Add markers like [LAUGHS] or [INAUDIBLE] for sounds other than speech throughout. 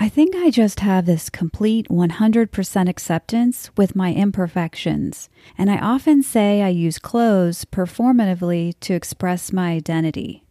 I think I just have this complete 100% acceptance with my imperfections, and I often say I use clothes performatively to express my identity.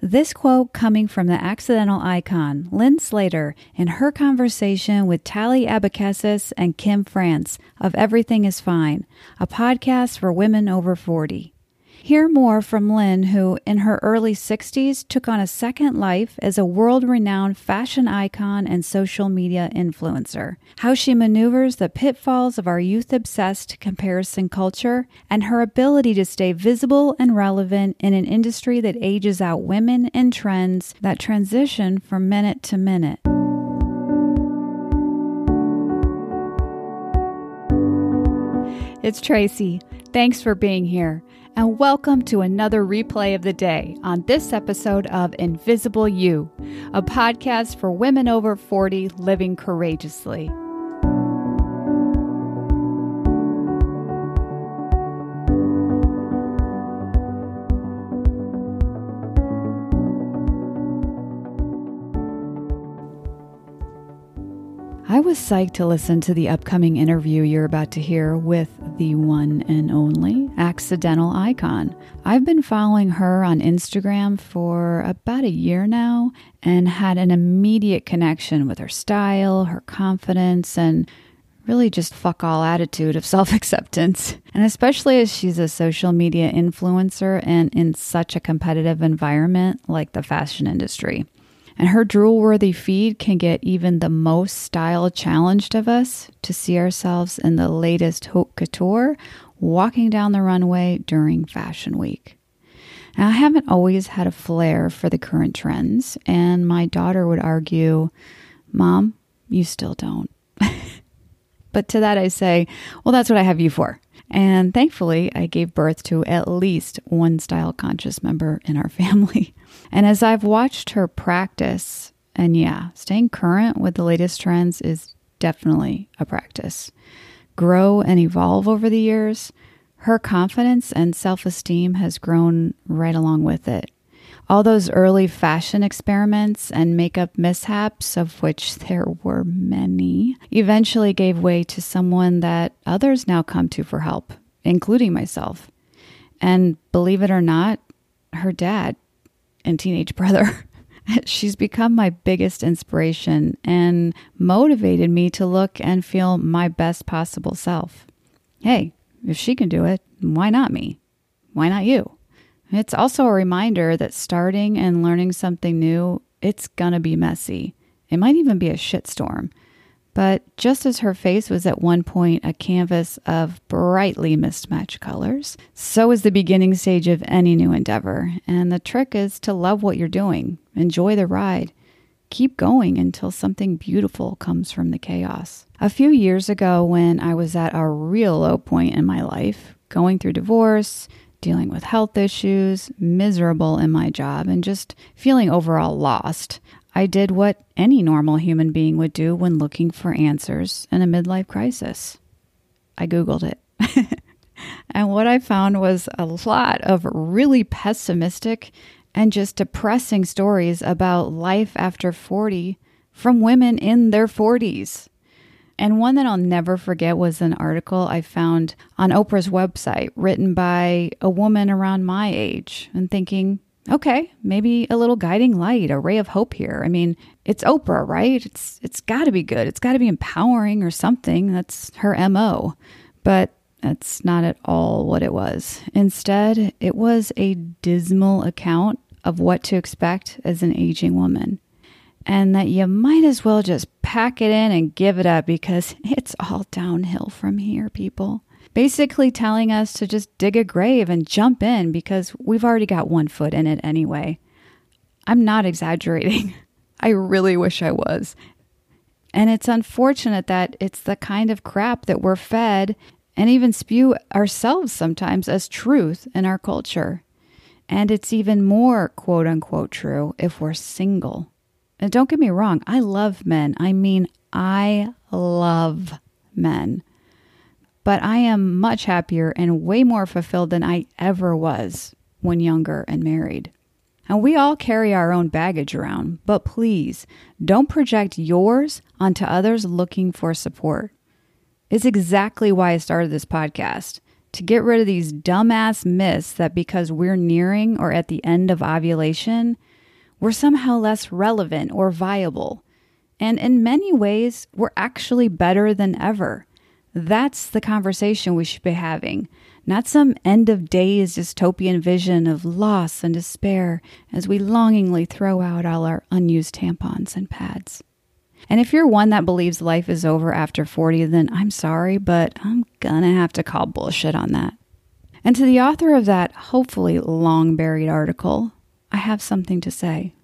This quote coming from the accidental icon, Lynn Slater, in her conversation with Tali Abecassis and Kim France of Everything is Fine, a podcast for women over 40. Hear more from Lynn, who in her early 60s took on a second life as a world renowned fashion icon and social media influencer, how she maneuvers the pitfalls of our youth obsessed comparison culture, and her ability to stay visible and relevant in an industry that ages out women and trends that transition from minute to minute. It's Tracy. Thanks for being here and welcome to another replay of the day on this episode of Invisible You, a podcast for women over 40 living courageously. I was psyched to listen to the upcoming interview you're about to hear with the one and only accidental icon. I've been following her on Instagram for about a year now and had an immediate connection with her style, her confidence, and really just fuck all attitude of [LAUGHS] self acceptance. And especially as she's a social media influencer and in such a competitive environment like the fashion industry. And her drool worthy feed can get even the most style challenged of us to see ourselves in the latest haute couture walking down the runway during Fashion Week. Now, I haven't always had a flair for the current trends, and my daughter would argue, Mom, you still don't. [LAUGHS] but to that I say, well, that's what I have you for. And thankfully, I gave birth to at least one style conscious member in our [LAUGHS] family. And as I've watched her practice, and yeah, staying current with the latest trends is definitely a practice, grow and evolve over the years, her confidence and self esteem has grown right along with it. All those early fashion experiments and makeup mishaps, of which there were many, eventually gave way to someone that others now come to for help, including myself. And believe it or not, her dad and teenage [LAUGHS] brother. She's become my biggest inspiration and motivated me to look and feel my best possible self. Hey, if she can do it, why not me? Why not you? It's also a reminder that starting and learning something new, it's gonna be messy. It might even be a shitstorm. But just as her face was at one point a canvas of brightly mismatched colors, so is the beginning stage of any new endeavor. And the trick is to love what you're doing, enjoy the ride, keep going until something beautiful comes from the chaos. A few years ago, when I was at a real low point in my life, going through divorce, dealing with health issues, miserable in my job, and just feeling overall lost, I did what any normal human being would do when looking for answers in a midlife crisis. I Googled it. [LAUGHS] and what I found was a lot of really pessimistic and just depressing stories about life after 40 from women in their 40s. And one that I'll never forget was an article I found on Oprah's website written by a woman around my age and thinking, okay, maybe a little guiding light, a ray of hope here. I mean, it's Oprah, right? It's it's got to be good. It's got to be empowering or something. That's her MO. But that's not at all what it was. Instead, it was a dismal account of what to expect as an aging woman. And that you might as well just pack it in and give it up because it's all downhill from here, people basically telling us to just dig a grave and jump in because we've already got one foot in it anyway. I'm not exaggerating. [LAUGHS] I really wish I was. And it's unfortunate that it's the kind of crap that we're fed and even spew ourselves sometimes as truth in our culture. And it's even more quote unquote true if we're single. And don't get me wrong, I love men. I mean, I love men but I am much happier and way more fulfilled than I ever was when younger and married. And we all carry our own baggage around, but please don't project yours onto others looking for support. It's exactly why I started this podcast to get rid of these dumbass myths that because we're nearing or at the end of ovulation, we're somehow less relevant or viable. And in many ways, we're actually better than ever. That's the conversation we should be having, not some end of days dystopian vision of loss and despair as we longingly throw out all our unused tampons and pads. And if you're one that believes life is over after 40, then I'm sorry, but I'm gonna have to call bullshit on that. And to the author of that hopefully long buried article, I have something to say.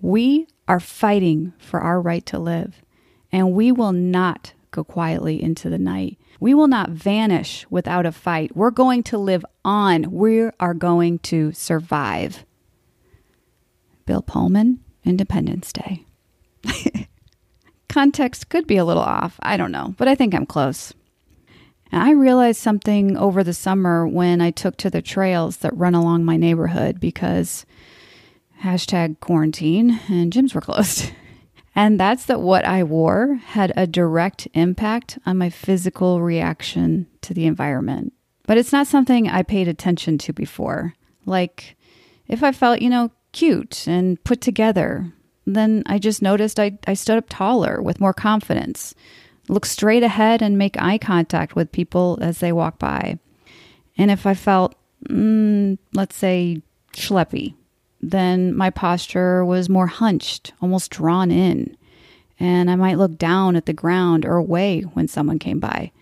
We are fighting for our right to live, and we will not go quietly into the night. We will not vanish without a fight. We're going to live on. We are going to survive. Bill Pullman, Independence Day. [LAUGHS] Context could be a little off. I don't know, but I think I'm close. And I realized something over the summer when I took to the trails that run along my neighborhood because hashtag quarantine and gyms were closed. [LAUGHS] And that's that what I wore had a direct impact on my physical reaction to the environment. But it's not something I paid attention to before. Like if I felt, you know, cute and put together, then I just noticed I, I stood up taller with more confidence, look straight ahead and make eye contact with people as they walk by. And if I felt, mm, let's say, schleppy, then my posture was more hunched, almost drawn in. And I might look down at the ground or away when someone came by.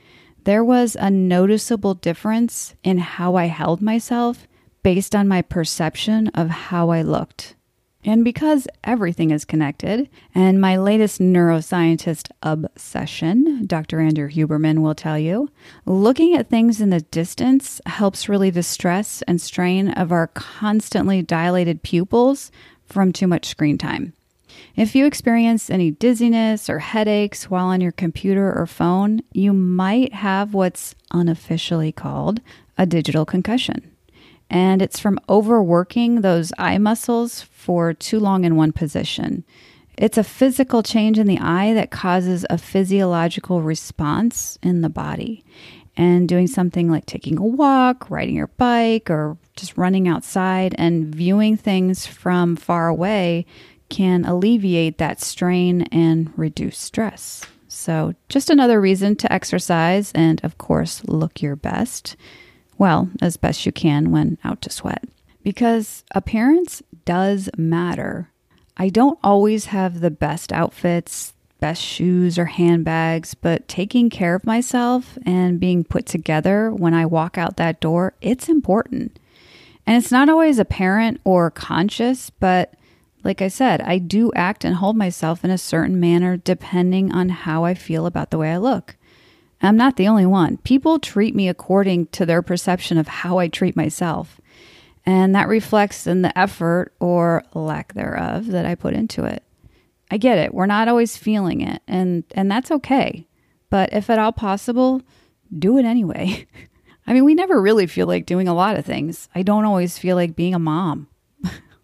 There was a noticeable difference in how I held myself based on my perception of how I looked. And because everything is connected, and my latest neuroscientist obsession, Dr. Andrew Huberman will tell you, looking at things in the distance helps relieve the stress and strain of our constantly dilated pupils from too much screen time. If you experience any dizziness or headaches while on your computer or phone, you might have what's unofficially called a digital concussion and it's from overworking those eye muscles for too long in one position. It's a physical change in the eye that causes a physiological response in the body. And doing something like taking a walk, riding your bike, or just running outside and viewing things from far away can alleviate that strain and reduce stress. So, just another reason to exercise and, of course, look your best well, as best you can when out to sweat. Because appearance does matter. I don't always have the best outfits, best shoes, or handbags, but taking care of myself and being put together when I walk out that door, it's important. And it's not always apparent or conscious, but like I said, I do act and hold myself in a certain manner depending on how I feel about the way I look. I'm not the only one. People treat me according to their perception of how I treat myself. And that reflects in the effort or lack thereof that I put into it. I get it. We're not always feeling it, and and that's okay. But if at all possible, do it anyway. [LAUGHS] I mean, we never really feel like doing a lot of things. I don't always feel like being a mom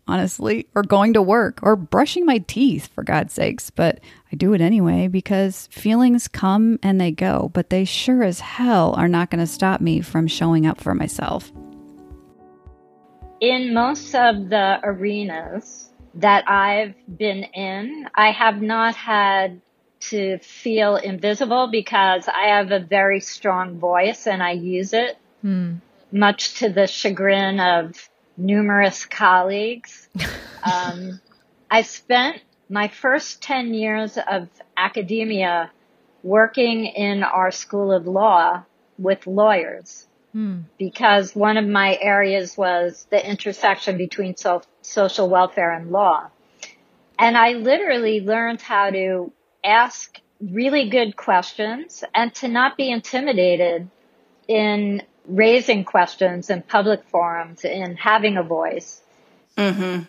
honestly, or going to work or brushing my teeth, for God's sakes. But I do it anyway because feelings come and they go, but they sure as hell are not going to stop me from showing up for myself. In most of the arenas that I've been in, I have not had to feel invisible because I have a very strong voice and I use it, hmm. much to the chagrin of numerous colleagues. [LAUGHS] um, I spent my first 10 years of academia working in our school of law with lawyers hmm. because one of my areas was the intersection between so- social welfare and law. And I literally learned how to ask really good questions and to not be intimidated in raising questions in public forums and having a voice. Mm-hmm.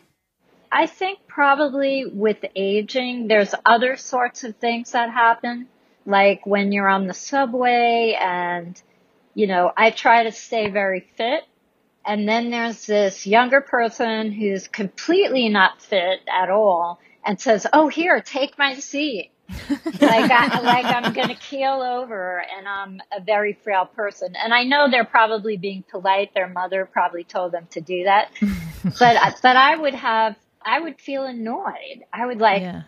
I think probably with aging, there's other sorts of things that happen, like when you're on the subway and, you know, I try to stay very fit And then there's this younger person who's completely not fit at all and says, Oh, here, take my seat. Like I, [LAUGHS] like I'm going to keel over and I'm a very frail person. And I know they're probably being polite. Their mother probably told them to do that. [LAUGHS] but, uh, but I would have, I would feel annoyed. I would like, yeah.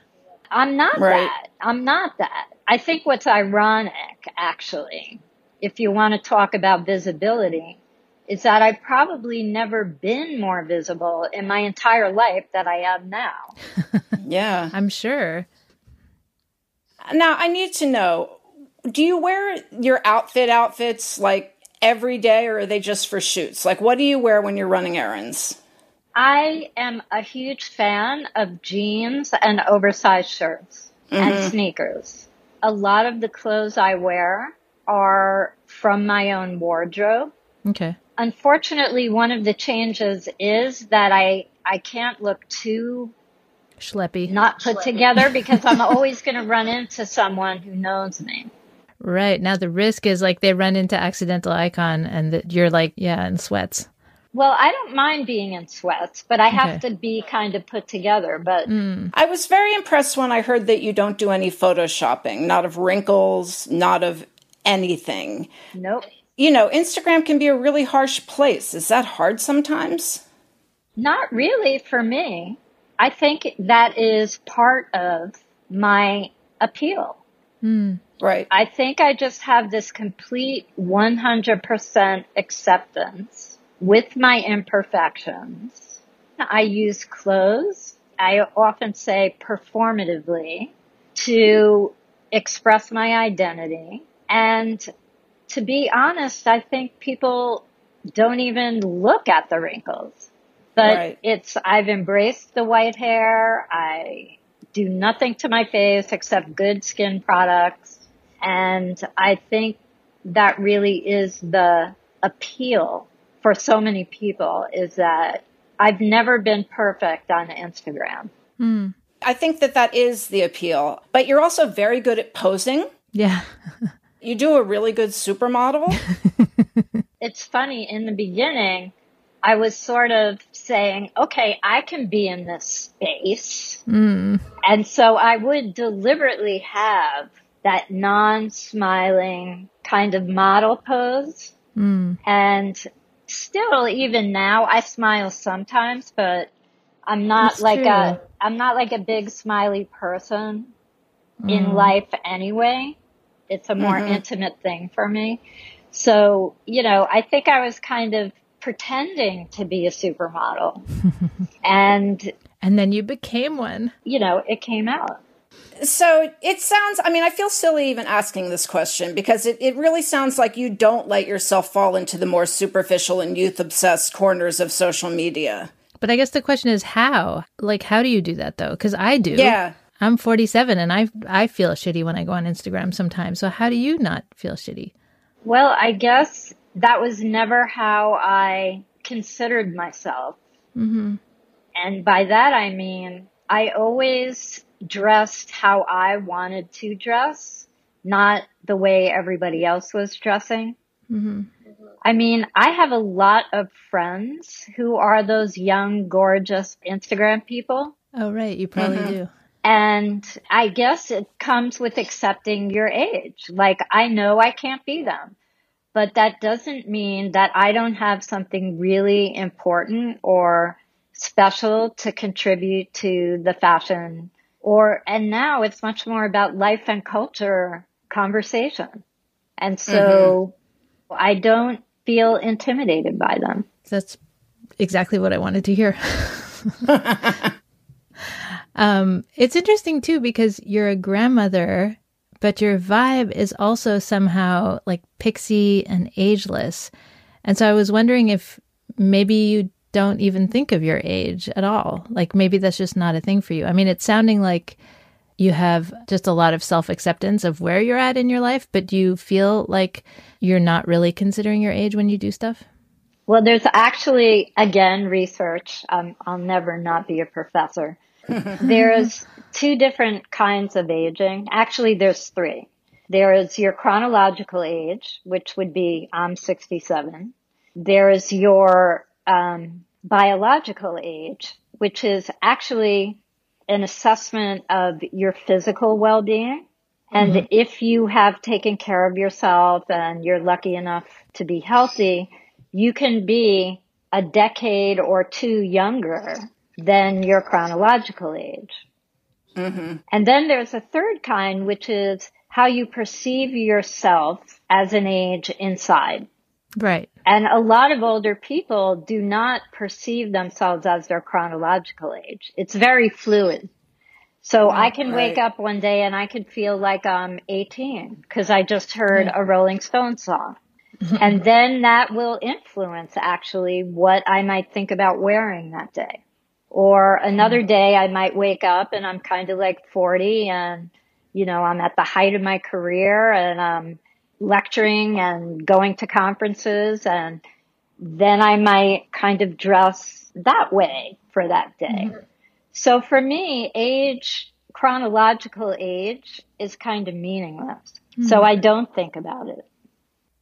I'm not right. that. I'm not that. I think what's ironic, actually, if you want to talk about visibility, is that I've probably never been more visible in my entire life than I am now. [LAUGHS] yeah. I'm sure. Now, I need to know do you wear your outfit outfits like every day or are they just for shoots? Like, what do you wear when you're running errands? I am a huge fan of jeans and oversized shirts mm-hmm. and sneakers. A lot of the clothes I wear are from my own wardrobe. Okay. Unfortunately, one of the changes is that I I can't look too schleppy, not put schleppy. together because I'm [LAUGHS] always going to run into someone who knows me. Right. Now the risk is like they run into accidental icon and that you're like, yeah, in sweats. Well, I don't mind being in sweats, but I have okay. to be kind of put together. But mm. I was very impressed when I heard that you don't do any photoshopping, not of wrinkles, not of anything. Nope. You know, Instagram can be a really harsh place. Is that hard sometimes? Not really for me. I think that is part of my appeal. Mm. Right. I think I just have this complete 100% acceptance with my imperfections. I use clothes. I often say performatively to express my identity. And to be honest, I think people don't even look at the wrinkles. But right. it's, I've embraced the white hair. I do nothing to my face except good skin products. And I think that really is the appeal for so many people is that I've never been perfect on Instagram. Mm. I think that that is the appeal, but you're also very good at posing. Yeah. you do a really good supermodel. [LAUGHS] it's funny in the beginning, I was sort of saying, okay, I can be in this space. Mm. And so I would deliberately have that non smiling kind of model pose. Mm. And still, even now, I smile sometimes, but I'm not That's like true. a, I'm not like a big smiley person mm. in life anyway. It's a more mm-hmm. intimate thing for me. So, you know, I think I was kind of pretending to be a supermodel. [LAUGHS] and and then you became one. You know, it came out. So it sounds, I mean, I feel silly even asking this question because it, it really sounds like you don't let yourself fall into the more superficial and youth obsessed corners of social media. But I guess the question is how? Like, how do you do that though? Because I do. Yeah. I'm 47 and I I feel shitty when I go on Instagram sometimes. So how do you not feel shitty? Well, I guess that was never how I considered myself. Mm-hmm. And by that I mean I always dressed how I wanted to dress, not the way everybody else was dressing. Mm-hmm. I mean, I have a lot of friends who are those young, gorgeous Instagram people. Oh, right. You probably mm-hmm. do. And I guess it comes with accepting your age. Like, I know I can't be them but that doesn't mean that I don't have something really important or special to contribute to the fashion or, and now it's much more about life and culture conversation. And so mm-hmm. I don't feel intimidated by them. That's exactly what I wanted to hear. [LAUGHS] [LAUGHS] um, it's interesting too because you're a grandmother but your vibe is also somehow like pixie and ageless. And so I was wondering if maybe you don't even think of your age at all. Like maybe that's just not a thing for you. I mean, it's sounding like you have just a lot of self acceptance of where you're at in your life, but do you feel like you're not really considering your age when you do stuff? Well, there's actually, again, research. Um, I'll never not be a professor. [LAUGHS] there's two different kinds of aging. Actually, there's three. There is your chronological age, which would be I'm 67. There is your um, biological age, which is actually an assessment of your physical well-being. And mm-hmm. if you have taken care of yourself and you're lucky enough to be healthy, you can be a decade or two younger than your chronological age. Mm-hmm. And then there's a third kind, which is how you perceive yourself as an age inside. Right. And a lot of older people do not perceive themselves as their chronological age. It's very fluid. So I can right. wake up one day and I could feel like I'm 18 because I just heard yeah. a Rolling Stone song. [LAUGHS] and then that will influence actually what I might think about wearing that day. Or another mm-hmm. day I might wake up and I'm kind of like 40 and, you know, I'm at the height of my career and I'm lecturing and going to conferences and then I might kind of dress that way for that day. Mm-hmm. So for me, age, chronological age is kind of meaningless. Mm-hmm. So I don't think about it.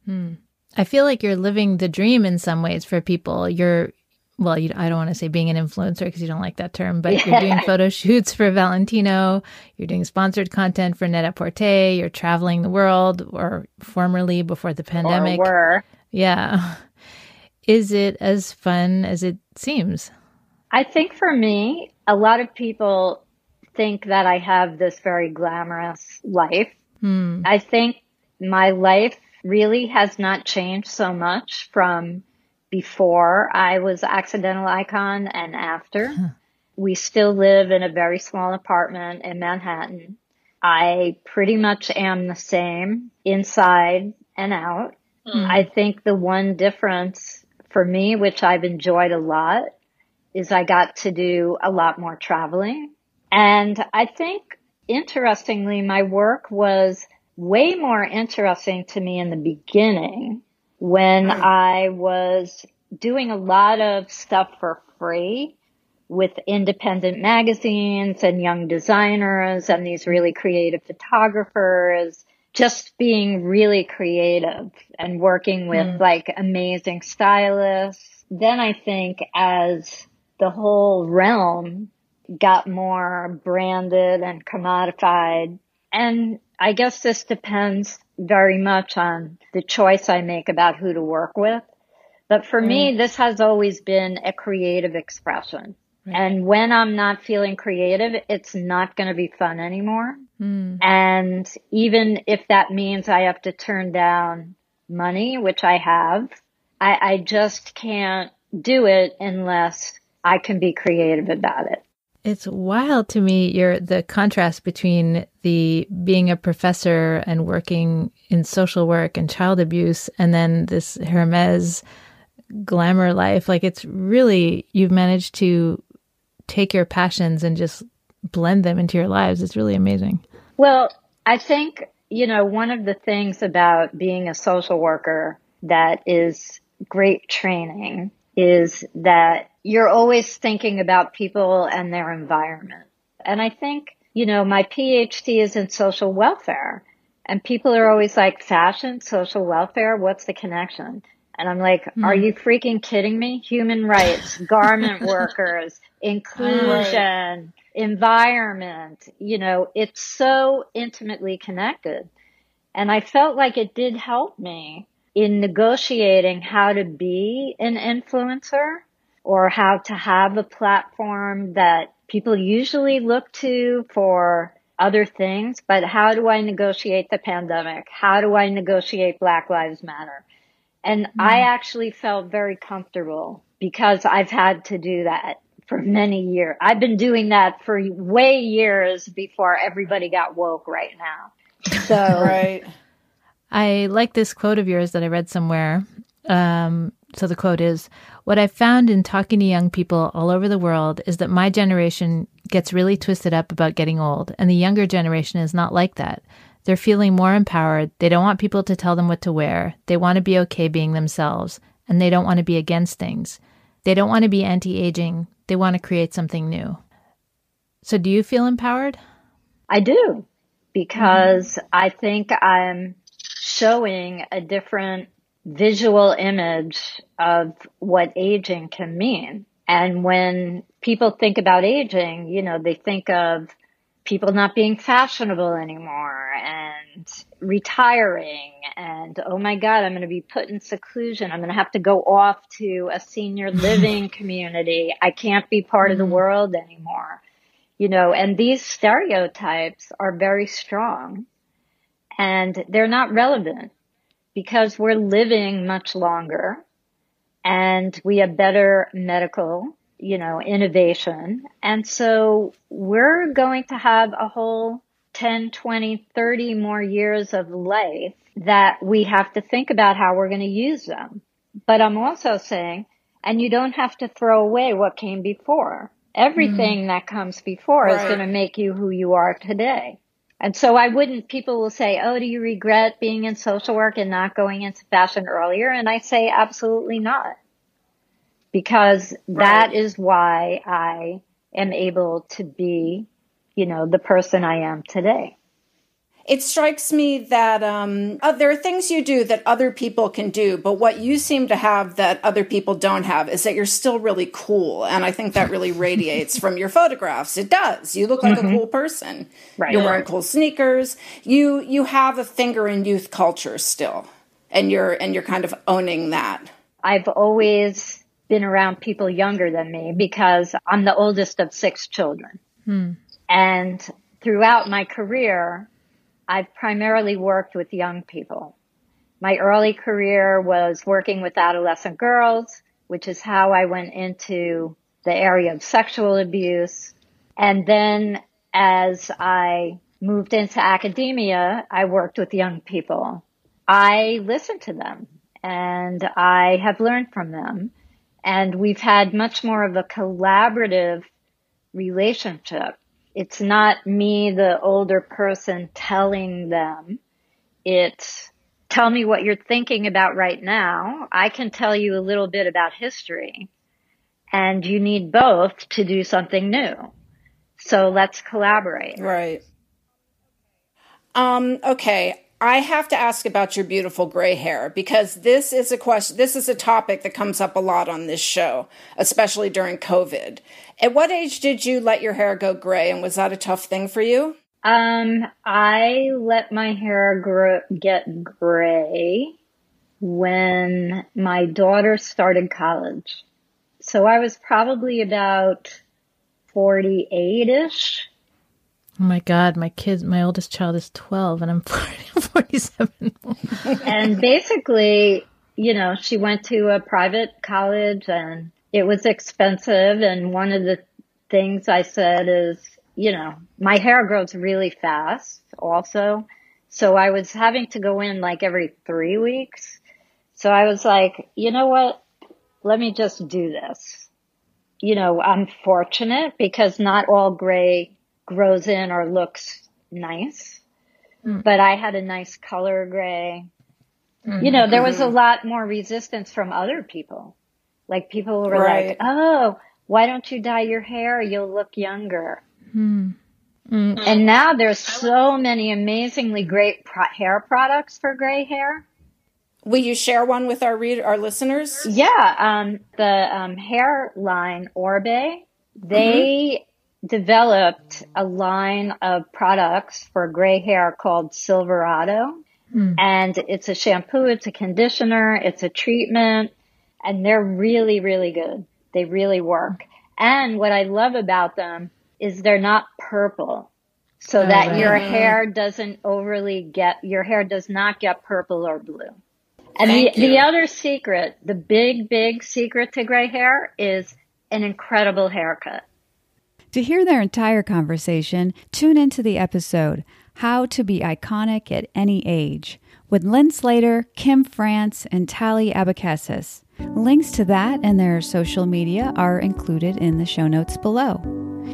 Hmm. I feel like you're living the dream in some ways for people. You're well, you, I don't want to say being an influencer because you don't like that term, but you're doing [LAUGHS] photo shoots for Valentino. You're doing sponsored content for Net-a-Porter. You're traveling the world, or formerly before the pandemic. Or were. Yeah. Is it as fun as it seems? I think for me, a lot of people think that I have this very glamorous life. Hmm. I think my life really has not changed so much from before I was accidental icon and after. Huh. We still live in a very small apartment in Manhattan. I pretty much am the same inside and out. Hmm. I think the one difference for me, which I've enjoyed a lot, is I got to do a lot more traveling. And I think interestingly, my work was way more interesting to me in the beginning when I was doing a lot of stuff for free with independent magazines and young designers and these really creative photographers, just being really creative and working with mm. like amazing stylists. Then I think as the whole realm got more branded and commodified and I guess this depends very much on the choice I make about who to work with. But for mm. me, this has always been a creative expression. And when I'm not feeling creative, it's not going to be fun anymore. Mm. And even if that means I have to turn down money, which I have, I, I just can't do it unless I can be creative about it. It's wild to me your the contrast between the being a professor and working in social work and child abuse and then this Hermes glamour life. Like it's really you've managed to take your passions and just blend them into your lives. It's really amazing. Well, I think, you know, one of the things about being a social worker that is great training is that you're always thinking about people and their environment. And I think, you know, my PhD is in social welfare and people are always like fashion, social welfare. What's the connection? And I'm like, mm. are you freaking kidding me? Human rights, garment [LAUGHS] workers, inclusion, environment, you know, it's so intimately connected. And I felt like it did help me in negotiating how to be an influencer or how to have a platform that people usually look to for other things, but how do I negotiate the pandemic? How do I negotiate Black Lives Matter? And mm. I actually felt very comfortable because I've had to do that for many years. I've been doing that for way years before everybody got woke right now. [LAUGHS] So, right. I like this quote of yours that I read somewhere. Um, so the quote is What I've found in talking to young people all over the world is that my generation gets really twisted up about getting old, and the younger generation is not like that. They're feeling more empowered. They don't want people to tell them what to wear. They want to be okay being themselves, and they don't want to be against things. They don't want to be anti aging. They want to create something new. So, do you feel empowered? I do, because mm-hmm. I think I'm showing a different visual image of what aging can mean. And when people think about aging, you know, they think of people not being fashionable anymore and retiring and oh my god i'm going to be put in seclusion i'm going to have to go off to a senior [LAUGHS] living community i can't be part of the mm-hmm. world anymore you know and these stereotypes are very strong and they're not relevant because we're living much longer and we have better medical you know, innovation. And so we're going to have a whole 10, 20, 30 more years of life that we have to think about how we're going to use them. But I'm also saying, and you don't have to throw away what came before. Everything mm. that comes before right. is going to make you who you are today. And so I wouldn't, people will say, oh, do you regret being in social work and not going into fashion earlier? And I say, absolutely not because right. that is why I am able to be, you know, the person I am today. It strikes me that um, uh, there are things you do that other people can do, but what you seem to have that other people don't have is that you're still really cool. And I think that really [LAUGHS] radiates from your photographs. It does. You look like mm-hmm. a cool person. Right. You're wearing cool sneakers. You you have a finger in youth culture still, and you're and you're kind of owning that. I've always been around people younger than me because I'm the oldest of six children. Hmm. And throughout my career, I've primarily worked with young people. My early career was working with adolescent girls, which is how I went into the area of sexual abuse. And then as I moved into academia, I worked with young people. I listened to them and I have learned from them. And we've had much more of a collaborative relationship. It's not me, the older person, telling them. It's tell me what you're thinking about right now. I can tell you a little bit about history. And you need both to do something new. So let's collaborate. Right. Um, okay. I have to ask about your beautiful gray hair because this is a question, this is a topic that comes up a lot on this show, especially during COVID. At what age did you let your hair go gray and was that a tough thing for you? Um, I let my hair grow, get gray when my daughter started college. So I was probably about 48 ish Oh my God, my kids, my oldest child is 12 and I'm [LAUGHS] 47. and basically, you know, she went to a private college and it was expensive. And one of the things I said is, you know, my hair grows really fast also. So I was having to go in like every three weeks. So I was like, you know what? Let me just do this. You know, I'm fortunate because not all gray grows in or looks nice. Mm. But I had a nice color gray. Mm-hmm. You know, there was a mm-hmm. lot more resistance from other people. Like people were right. like, "Oh, why don't you dye your hair? You'll look younger." Mm. Mm. And now there's so many amazingly great pro- hair products for gray hair. Will you share one with our read our listeners? Yeah, um, the um, hair line Oribe. They developed a line of products for gray hair called Silverati. Mm. And it's a shampoo, it's a conditioner, it's a treatment, and they're really, really good. They really work. And what I love about them is they're not purple. So oh, that right. your hair doesn't overly get, your hair does not get purple or blue. And the, the other secret, the big, big secret to gray hair is an incredible haircut. To hear their entire conversation, tune into the episode How to Be Iconic at Any Age with Lynn Slater, Kim France, and Tali Abecassis. Links to that and their social media are included in the show notes below.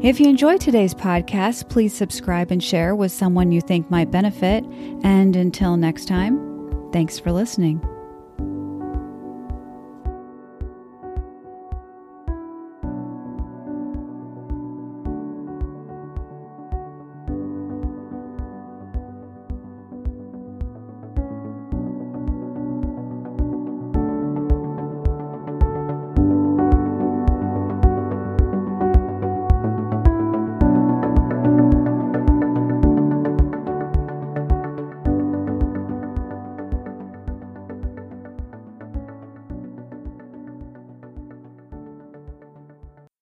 If you enjoyed today's podcast, please subscribe and share with someone you think might benefit. And until next time, thanks for listening.